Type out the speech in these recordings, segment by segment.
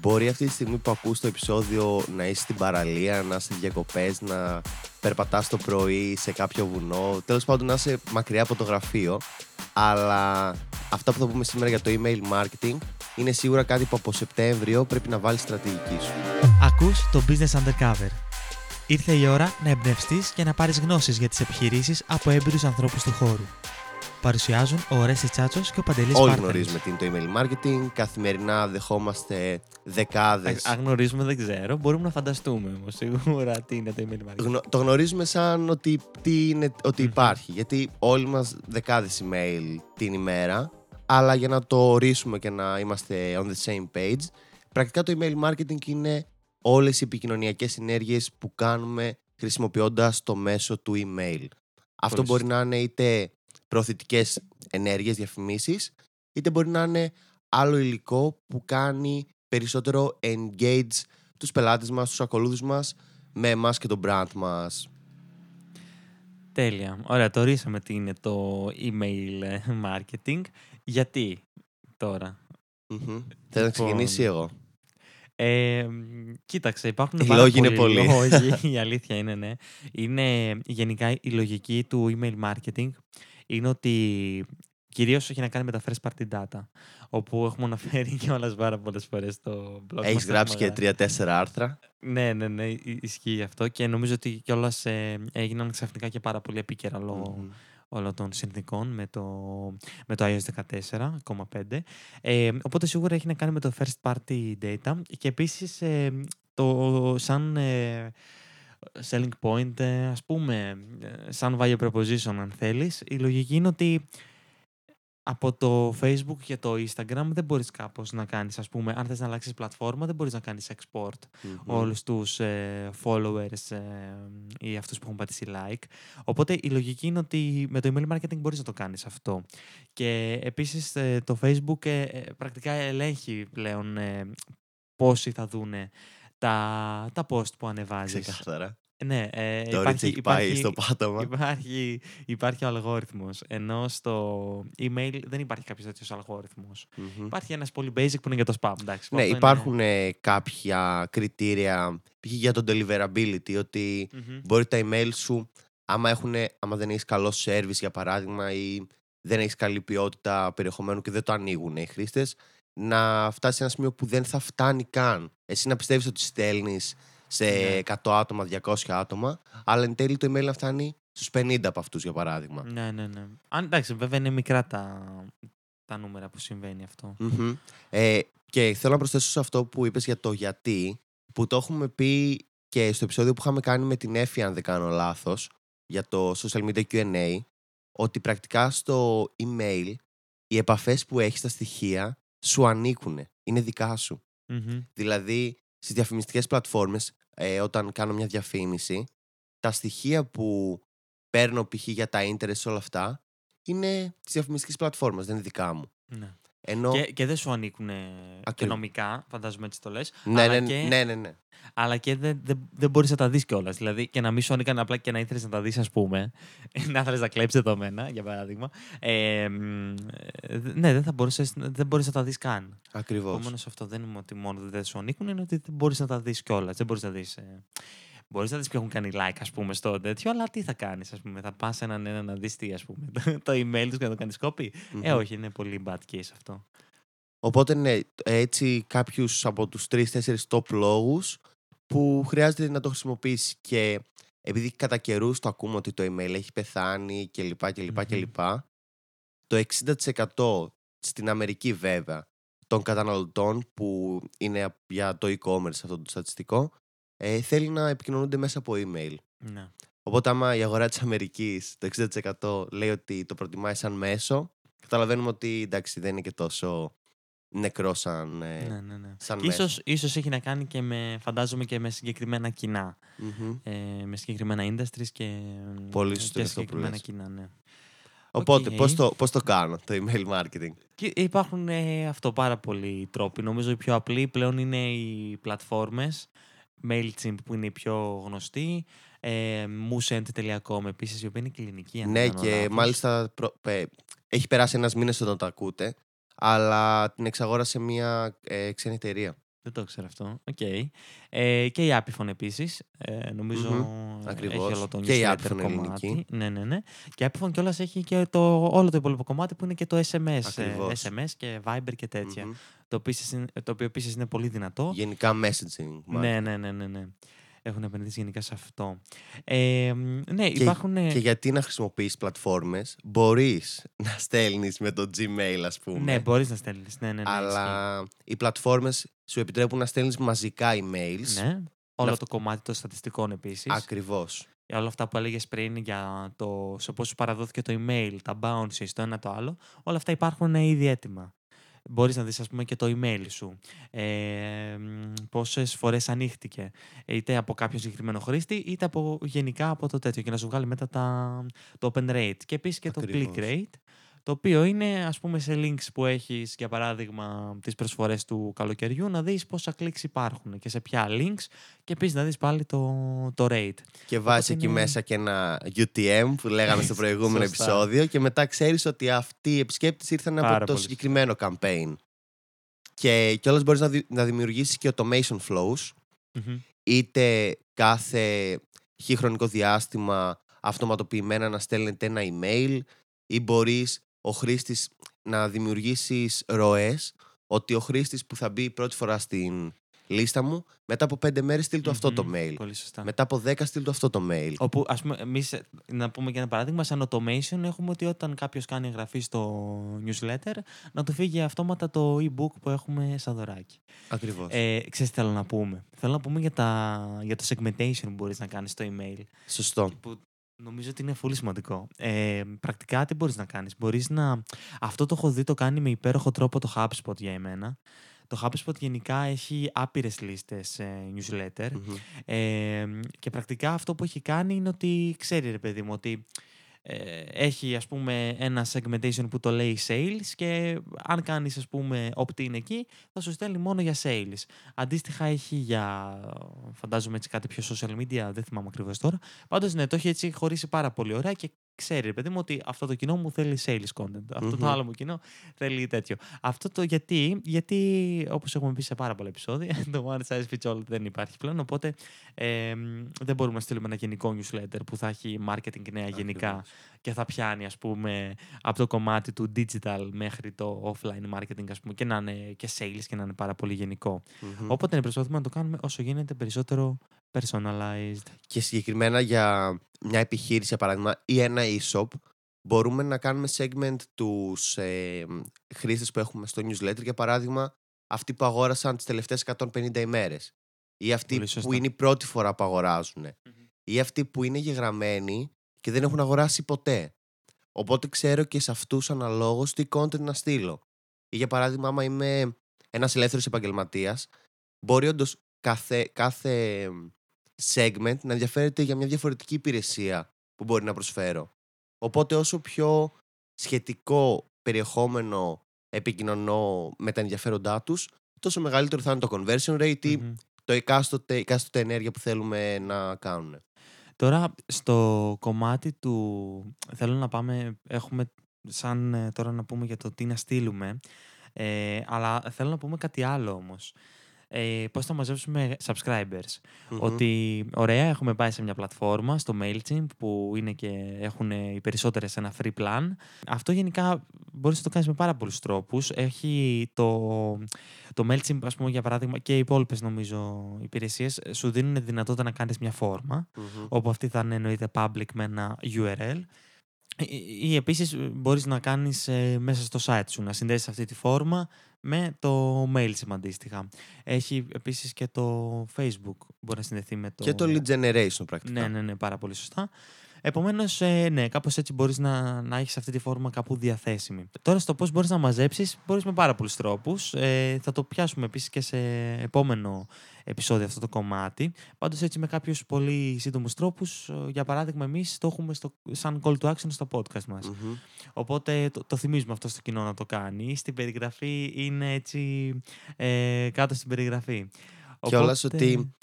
Μπορεί αυτή τη στιγμή που ακούς το επεισόδιο να είσαι στην παραλία, να είσαι διακοπές, να περπατάς το πρωί σε κάποιο βουνό, τέλος πάντων να είσαι μακριά από το γραφείο. Αλλά αυτά που θα πούμε σήμερα για το email marketing είναι σίγουρα κάτι που από Σεπτέμβριο πρέπει να βάλεις στρατηγική σου. Ακούς το Business Undercover. Ήρθε η ώρα να εμπνευστείς και να πάρεις γνώσεις για τις επιχειρήσεις από έμπειρους ανθρώπους του χώρου παρουσιάζουν ο Ρέσι Τσάτσος και ο Παντελής Όλοι γνωρίζουμε τι είναι το email marketing. Καθημερινά δεχόμαστε δεκάδες. Αν γνωρίζουμε, δεν ξέρω. Μπορούμε να φανταστούμε όμως σίγουρα τι είναι το email marketing. Το γνωρίζουμε σαν ότι, τι είναι, ότι υπάρχει. Γιατί όλοι μας δεκάδες email την ημέρα. Αλλά για να το ορίσουμε και να είμαστε on the same page, πρακτικά το email marketing είναι όλες οι επικοινωνιακές συνέργειες που κάνουμε χρησιμοποιώντας το μέσο του email. Αυτό μπορεί να είναι είτε προωθητικές ενέργειες, διαφημίσεις, είτε μπορεί να είναι άλλο υλικό που κάνει περισσότερο engage τους πελάτες μας, τους ακολούθους μας, με εμάς και το brand μας. Τέλεια. Ωραία, το ορίσαμε τι είναι το email ε, marketing. Γιατί τώρα; Mm-hmm. Θέλω να λοιπόν, ξεκινήσει εγώ; Ε, κοίταξε, υπάρχουν οι λόγοι είναι πολλοί. η αλήθεια είναι, ναι. Είναι γενικά η λογική του email marketing είναι ότι κυρίως έχει να κάνει με τα first party data. Όπου έχουμε αναφέρει και όλε πάρα πολλές φορές στο blog. Έχεις γράψει και τρία-τέσσερα άρθρα. Ναι, ναι, ναι, ισχύει αυτό. Και νομίζω ότι κιόλας ε, έγιναν ξαφνικά και πάρα πολύ επίκαιρα λόγω mm-hmm. όλων των συνθήκων με το, με το iOS 14,5. Ε, οπότε σίγουρα έχει να κάνει με το first party data. Και επίσης ε, το σαν. Ε, selling point, ε, ας πούμε, ε, σαν value proposition αν θέλεις, η λογική είναι ότι από το Facebook και το Instagram δεν μπορείς κάπως να κάνεις, ας πούμε, αν θες να αλλάξεις πλατφόρμα, δεν μπορείς να κάνεις export mm-hmm. όλους τους ε, followers ε, ή αυτούς που έχουν πατήσει like. Οπότε η λογική είναι ότι με το email marketing μπορείς να το κάνεις αυτό. Και επίσης το Facebook πρακτικά ελέγχει πλέον πόσοι θα δούνε τα, τα post που ανεβάζεις. Ξεκάθαρα. Ναι, ε, το υπάρχει, υπάρχει, πάει στο πάτωμα. Υπάρχει, υπάρχει ο αλγόριθμος, ενώ στο email δεν υπάρχει κάποιος τέτοιος αλγόριθμος. Mm-hmm. Υπάρχει ένας πολύ basic που είναι για το spam. Εντάξει, ναι, υπάρχουν είναι... κάποια κριτήρια για το deliverability, ότι mm-hmm. μπορεί τα email σου, άμα, έχουν, άμα δεν έχεις καλό service για παράδειγμα ή δεν έχεις καλή ποιότητα περιεχομένου και δεν το ανοίγουν οι χρήστες, να φτάσει σε ένα σημείο που δεν θα φτάνει καν. Εσύ να πιστεύεις ότι στέλνεις σε 100 ναι. άτομα, 200 άτομα, αλλά εν τέλει το email να φτάνει στους 50 από αυτούς, για παράδειγμα. Ναι, ναι, ναι. Αν, εντάξει, βέβαια είναι μικρά τα, τα νούμερα που συμβαίνει Ε, και θέλω να προσθέσω σε αυτό που είπες για το γιατί, που το έχουμε πει και στο επεισόδιο που είχαμε κάνει με την Εφη, αν δεν κάνω λάθος, για το social media Q&A, ότι πρακτικά στο email οι επαφές που έχεις στα στοιχεία σου ανήκουν. Είναι δικά σου. Δηλαδή, στις διαφημιστικές πλατφόρμες, ε, όταν κάνω μια διαφήμιση, τα στοιχεία που παίρνω π.χ. για τα interest όλα αυτά, είναι της διαφημιστικής πλατφόρμας, δεν είναι δικά μου. Ναι. Ενώ... Και, και δεν σου ανήκουν και νομικά, φαντάζομαι έτσι το λες. Ναι, ναι, και... ναι, ναι, ναι. Αλλά και δεν, δεν, δεν μπορείς να τα δεις κιόλας. Δηλαδή και να μην σου ανήκαν απλά και να ήθελες να τα δεις, ας πούμε. να ήθελες να κλέψεις δεδομένα, για παράδειγμα. Ε, ναι, δεν θα μπορείς, δεν μπορείς να τα δεις καν. Ακριβώς. Επομένως αυτό δεν είναι ότι μόνο δεν σου ανήκουν, είναι ότι δεν μπορείς να τα δεις κιόλας. Δεν μπορείς να δεις. Ε, Μπορείς να δεις ποιοι έχουν κάνει like, ας πούμε, στο τέτοιο, αλλά τι θα κάνεις, ας πούμε. Θα πας έναν ένα να δεις τι, ας πούμε. το email τους και να το κάνεις copy. Mm-hmm. Ε, όχι, είναι πολύ bad case αυτό. Οπότε, ναι, έτσι κάποιους από τους τρει-τέσσερι top λόγους που χρειάζεται να το χρησιμοποιήσεις. Και επειδή κατά καιρούς το ακούμε ότι το email έχει πεθάνει κλπ. κλπ, mm-hmm. κλπ το 60% στην Αμερική βέβαια των καταναλωτών που είναι για το e-commerce αυτό το στατιστικό ε, θέλει να επικοινωνούνται μέσα από email. Ναι. Οπότε, άμα η αγορά της Αμερικής το 60% λέει ότι το προτιμάει σαν μέσο, καταλαβαίνουμε ότι εντάξει δεν είναι και τόσο νεκρό σαν, ε, ναι, ναι, ναι. σαν μέσο. Ίσως, ίσως έχει να κάνει και με, φαντάζομαι και με συγκεκριμένα Ε, με συγκεκριμένα industries και, Πολύ και συγκεκριμένα κοινά, ναι. Οπότε, okay. πώς, το, πώς το κάνω το email marketing; Και υπάρχουν ε, αυτό πάρα πολλοί τρόποι. Νομίζω οι πιο απλοί πλέον είναι οι πλατφόρμες MailChimp που είναι η πιο γνωστή, ε, Moosend.com επίσης, η οποία είναι ελληνική. Ναι, και μάλιστα έχει περάσει ένας μήνα όταν το ακούτε, αλλά την εξαγόρασε μια ε, ξένη εταιρεία. Δεν το ξέρω αυτό. Οκ. Ε, και η Apifon επίσης. Ε, νομιζω Μμμ. έχει Ακριβώς. όλο το Και η newsletter Apifon κομμάτι. ελληνική. Ναι, ναι, ναι. Και η Apifon κιόλας έχει και το, όλο το υπόλοιπο κομμάτι που είναι και το SMS. ε, Ακριβώς. SMS και Viber και τέτοια. Μμμ. Το, επίσης είναι- το οποίο επίσης είναι πολύ δυνατό. Γενικά messaging. μάλλον. Ναι, ναι, ναι, ναι, ναι. Έχουν επενδύσει γενικά σε αυτό. Ε, μ, ναι, Και- υπάρχουν. Και γιατί να χρησιμοποιείς πλατφόρμες, μπορείς να στέλνεις με το Gmail ας πούμε. Ναι, μπορείς να στέλνεις. Ναι, ναι, ναι, αλλά οι πλατφόρμες σου επιτρέπουν να στέλνεις μαζικά ισχύει. emails. Ναι. Όλο Να- το κομμάτι των στατιστικών επίσης. Ακριβώς. Για όλα αυτά που έλεγες πριν για το σε πώς σου παραδόθηκε το email, τα bounces, το ένα το άλλο, όλα αυτά υπάρχουν ήδη έτοιμα. Μπορείς να δεις ας πούμε και το email σου, ε, μ, πόσες φορές ανοίχτηκε, είτε από κάποιον συγκεκριμένο χρήστη, είτε από, γενικά από το τέτοιο και να σου βγάλει μετά τα, το open rate. Και επίσης και το Ακριβώς. click rate, το οποίο είναι ας πούμε σε links που έχεις για παράδειγμα τις προσφορές του καλοκαιριού να δεις πόσα clicks υπάρχουν και σε ποια links και επίσης να δεις πάλι το, το rate. Και βάζεις Οπότε εκεί είναι- μέσα και ένα UTM που λέγαμε στο προηγούμενο Σωστά. επεισόδιο και μετά ξέρεις ότι αυτοί οι επισκέπτες ήρθαν Πάρα από το πολύ συγκεκριμένο campaign. Και κιόλας μπορείς να, δη- να δημιουργήσεις και automation flows Μμμ. είτε κάθε χι χρονικό διάστημα αυτοματοποιημένα να στέλνετε ένα email ή μπορείς ο χρήστης να δημιουργήσεις ροές ότι ο χρήστης που θα μπει πρώτη φορά στην λίστα μου μετά από πέντε μέρες στείλ του αυτό το Μμμ. mail. Πολύ σωστά. Μετά από δέκα στείλ του αυτό το mail. Όπου, ας πούμε, εμείς, ε, να πούμε και ένα παράδειγμα, σαν automation έχουμε ότι όταν κάποιος κάνει εγγραφή στο newsletter, να του φύγει αυτόματα το e-book που έχουμε σαν δωράκι. Ακριβώς. Ε, ξέρεις τι θέλω να πούμε; Θέλω να πούμε για, τα, για το segmentation που μπορείς να κάνεις στο email. Σωστό. Που νομίζω ότι είναι πολύ σημαντικό. Ε, πρακτικά τι μπορείς να κάνεις. Μπορείς να... Αυτό το έχω δει το κάνει με υπέροχο τρόπο το HubSpot για εμένα. Το HubSpot γενικά έχει άπειρες λίστες ε, newsletter Μμμ. ε, και πρακτικά αυτό που έχει κάνει είναι ότι ξέρει ρε παιδί μου ότι ε, έχει ας πούμε ένα segmentation που το λέει sales και αν κάνεις ας πούμε opt-in εκεί θα σου στέλνει μόνο για sales. Αντίστοιχα έχει για φαντάζομαι έτσι κάτι πιο social media, δεν θυμάμαι ακριβώς τώρα. Πάντως ναι, το έχει έτσι χωρίσει πάρα πολύ ωραία και ξέρει ρε παιδί μου ότι αυτό το κοινό μου θέλει sales content. Αυτό το Μμμ. άλλο μου κοινό θέλει τέτοιο. Αυτό το γιατί, γιατί όπως έχουμε πει σε πάρα πολλά επεισόδια, το one size fits all δεν υπάρχει πλέον, οπότε ε, μ, δεν μπορούμε να στείλουμε ένα γενικό newsletter που θα έχει marketing νέα γενικά Ακριβώς. και θα πιάνει ας πούμε από το κομμάτι του digital μέχρι το offline marketing ας πούμε και να είναι και sales και να είναι πάρα πολύ γενικό. Μμμ. Οπότε ναι, προσπαθούμε να το κάνουμε όσο γίνεται περισσότερο personalized. Και συγκεκριμένα για μια επιχείρηση, για παράδειγμα, ή ένα e-shop, μπορούμε να κάνουμε segment τους ε, χρήστες που έχουμε στο newsletter, για παράδειγμα, αυτοί που αγόρασαν τις τελευταίες 150 ημέρες. Ή αυτοί Πολύ σωστά. που είναι η πρώτη φορά που αγοράζουν. Ή αυτοί που είναι γεγραμμένοι και δεν έχουν αγοράσει ποτέ. Οπότε ξέρω και σε αυτούς αναλόγως τι content να στείλω. Ή για παράδειγμα, άμα είμαι ένας ελεύθερος επαγγελματίας, μπορεί όντως κάθε, κάθε segment να ενδιαφέρεται για μια διαφορετική υπηρεσία που μπορεί να προσφέρω. Οπότε όσο πιο σχετικό περιεχόμενο επικοινωνώ με τα ενδιαφέροντά τους, τόσο μεγαλύτερο θα είναι το conversion rate ή Μμμ. το εκάστοτε, εκάστοτε ενέργεια που θέλουμε να κάνουν. Τώρα στο κομμάτι του θέλω να πάμε, έχουμε σαν ε, τώρα να πούμε για το τι να στείλουμε, ε, αλλά θέλω να πούμε κάτι άλλο όμως. Ε, πώς θα μαζέψουμε subscribers. Μμμ. Ότι ωραία έχουμε πάει σε μια πλατφόρμα, στο MailChimp που είναι και έχουν οι περισσότερες ένα free plan. Αυτό γενικά μπορείς να το κάνεις με πάρα πολλούς τρόπους. Έχει το, το MailChimp ας πούμε για παράδειγμα και οι υπόλοιπες νομίζω υπηρεσίες ε, σου δίνουν δυνατότητα να κάνεις μια φόρμα Μμμ. όπου αυτή θα είναι εννοείται public με ένα URL ή, ή επίσης μπορείς να κάνεις ε, μέσα στο site σου, να συνδέσεις αυτή τη φόρμα με το MailChimp αντίστοιχα. Έχει επίσης και το Facebook, μπορεί να συνδεθεί με το... Και το lead generation πρακτικά. Ναι, ναι, ναι, πάρα πολύ σωστά. Επομένως, ε, ναι, κάπως έτσι μπορείς να, να έχεις αυτή τη φόρμα κάπου διαθέσιμη. Τώρα, στο πώς μπορείς να μαζέψεις, μπορείς με πάρα πολλούς τρόπους. Ε, θα το πιάσουμε επίσης και σε επόμενο επεισόδιο αυτό το κομμάτι. Πάντως, έτσι με κάποιους πολύ σύντομους τρόπους. Για παράδειγμα, εμείς το έχουμε στο, σαν call to action στο podcast μας. Μμμ. Οπότε το, το θυμίζουμε αυτό στο κοινό να το κάνει. Στην περιγραφή είναι έτσι ε, κάτω στην περιγραφή. Κιόλας Οπότε- ότι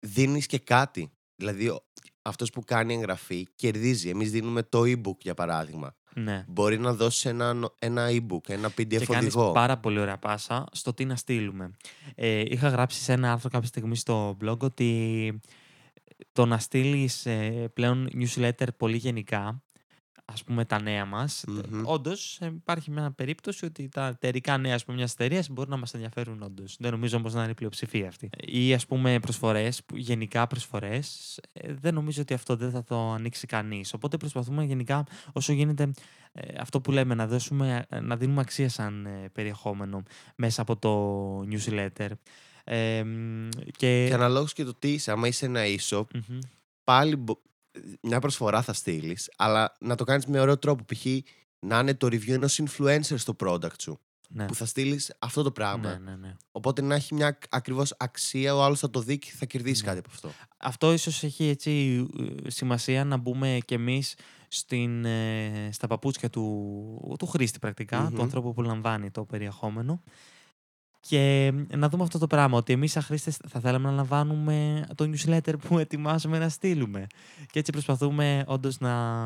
δίνεις και κάτι. Δηλαδή, ο- αυτός που κάνει εγγραφή κερδίζει. Εμείς δίνουμε το e-book, για παράδειγμα. Ναι. Μπορεί να δώσει ένα, ένα e-book, ένα PDF Και κάνεις οδηγό. πάρα πολύ ωραία πάσα στο τι να στείλουμε. Ε, είχα γράψει σε ένα άρθρο κάποια στιγμή στο blog ότι το να στείλεις πλέον newsletter πολύ γενικά, ας πούμε τα νέα μας, Μμμ. όντως ε, υπάρχει μια περίπτωση ότι τα εταιρικά νέα ας πούμε, μιας εταιρείας μπορεί να μας ενδιαφέρουν όντως. Δεν νομίζω όμως να είναι η πλειοψηφία αυτή. Ή ας πούμε προσφορές, που- γενικά προσφορές, ε, δεν νομίζω ότι αυτό δεν θα το ανοίξει κανείς. Οπότε προσπαθούμε γενικά όσο γίνεται ε, αυτό που λέμε να, δώσουμε, ε, να δίνουμε αξία σαν ε, περιεχόμενο μέσα από το newsletter. Ε, μ, και... Και αναλόγως και το τι είσαι, άμα είσαι ένα e-shop, Μμμ. πάλι μπο- μια προσφορά θα στείλεις, αλλά να το κάνεις με ωραίο τρόπο. Π.χ. να είναι το review ενός influencer στο product σου, Ναι. που θα στείλεις αυτό το πράγμα. ναι, ναι, ναι. Οπότε να έχει μια ακριβώς αξία, ο άλλος θα το δει και θα κερδίσει Ναι. κάτι από αυτό. Αυτό ίσως έχει έτσι ε, σημασία να μπούμε κι εμείς στην, ε, στα παπούτσια του, του χρήστη πρακτικά, Μμμ. του ανθρώπου που λαμβάνει το περιεχόμενο και να δούμε αυτό το πράγμα, ότι εμείς σαν χρήστες θα θέλαμε να λαμβάνουμε το newsletter που ετοιμάζουμε να στείλουμε. Και έτσι προσπαθούμε όντως να,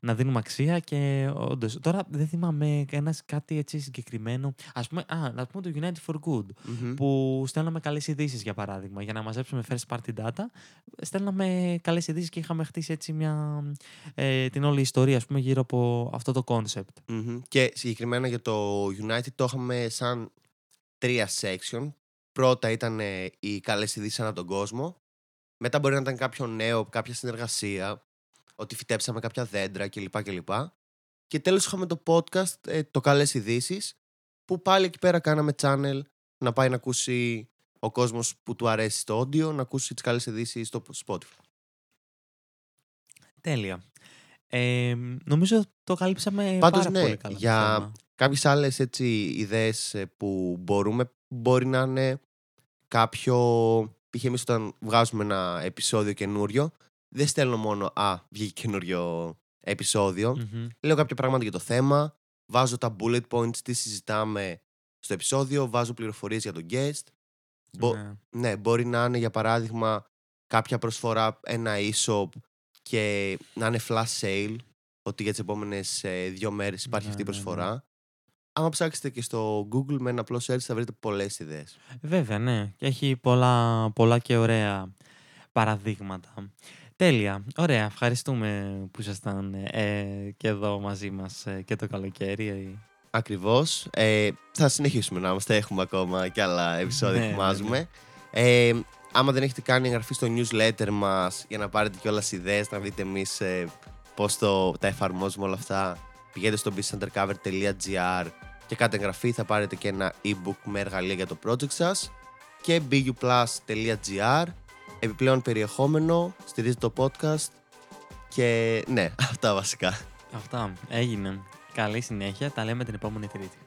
να δίνουμε αξία και όντως. Τώρα δεν θυμάμαι ένας κάτι έτσι συγκεκριμένο. Ας πούμε, α, να πούμε το United for Good Μμμ. που στέλναμε καλές ειδήσεις για παράδειγμα. Για να μαζέψουμε first party data, στέλναμε καλές ειδήσεις και είχαμε χτίσει έτσι μια, ε, την όλη ιστορία ας πούμε, γύρω από αυτό το concept. Μμμ. Και συγκεκριμένα για το United το είχαμε σαν τρία section. Πρώτα ήταν ε, οι καλές ειδήσεις ανά τον κόσμο. Μετά μπορεί να ήταν κάποιο νέο, κάποια συνεργασία, ότι φυτέψαμε κάποια δέντρα κλπ. κλπ. Και τέλος είχαμε το podcast, ε, το καλές ειδήσεις, που πάλι εκεί πέρα κάναμε channel να πάει να ακούσει ο κόσμος που του αρέσει το audio, να ακούσει τις καλές ειδήσεις στο Spotify. Τέλεια. Ε, νομίζω το καλύψαμε Πάντως, πάρα ναι, πολύ καλά. το για- θέμα. Κάποιες άλλες έτσι ιδέες ε, που μπορούμε μπορεί να είναι κάποιο... Π.χ. εμείς όταν βγάζουμε ένα επεισόδιο καινούριο δεν στέλνω μόνο «Α, βγήκε καινούριο επεισόδιο». Μμμ. Λέω κάποια πράγματα για το θέμα, βάζω τα bullet points, τι συζητάμε στο επεισόδιο, βάζω πληροφορίες για τον guest. Μπο- Ναι. Ναι, μπορεί να είναι για παράδειγμα κάποια προσφορά, ένα e-shop και να είναι flash sale, ότι για τις επόμενες ε, δύο μέρες υπάρχει Ναι, αυτή η ναι, ναι. προσφορά. Άμα ψάξετε και στο Google με ένα απλό search θα βρείτε πολλές ιδέες. Βέβαια, ναι. Και έχει πολλά, πολλά και ωραία παραδείγματα. Τέλεια. Ωραία. Ευχαριστούμε που ήσασταν ε, και εδώ μαζί μας ε, και το καλοκαίρι. ε. Ακριβώς. Ε, θα συνεχίσουμε να είμαστε, έχουμε ακόμα και άλλα επεισόδια Ναι, που ναι, ετοιμάζουμε. Ε, άμα δεν έχετε κάνει εγγραφή στο newsletter μας για να πάρετε κιόλας ιδέες, να δείτε εμείς ε, πώς το, τα εφαρμόζουμε όλα αυτά, πηγαίνετε στο businessundercover.gr και κάντε εγγραφή, θα πάρετε και ένα e-book με εργαλεία για το project σας και buplus.gr επιπλέον περιεχόμενο, στηρίζετε το podcast και ναι, αυτά βασικά. Αυτά. Έγινε. Καλή συνέχεια. Τα λέμε την επόμενη Τρίτη.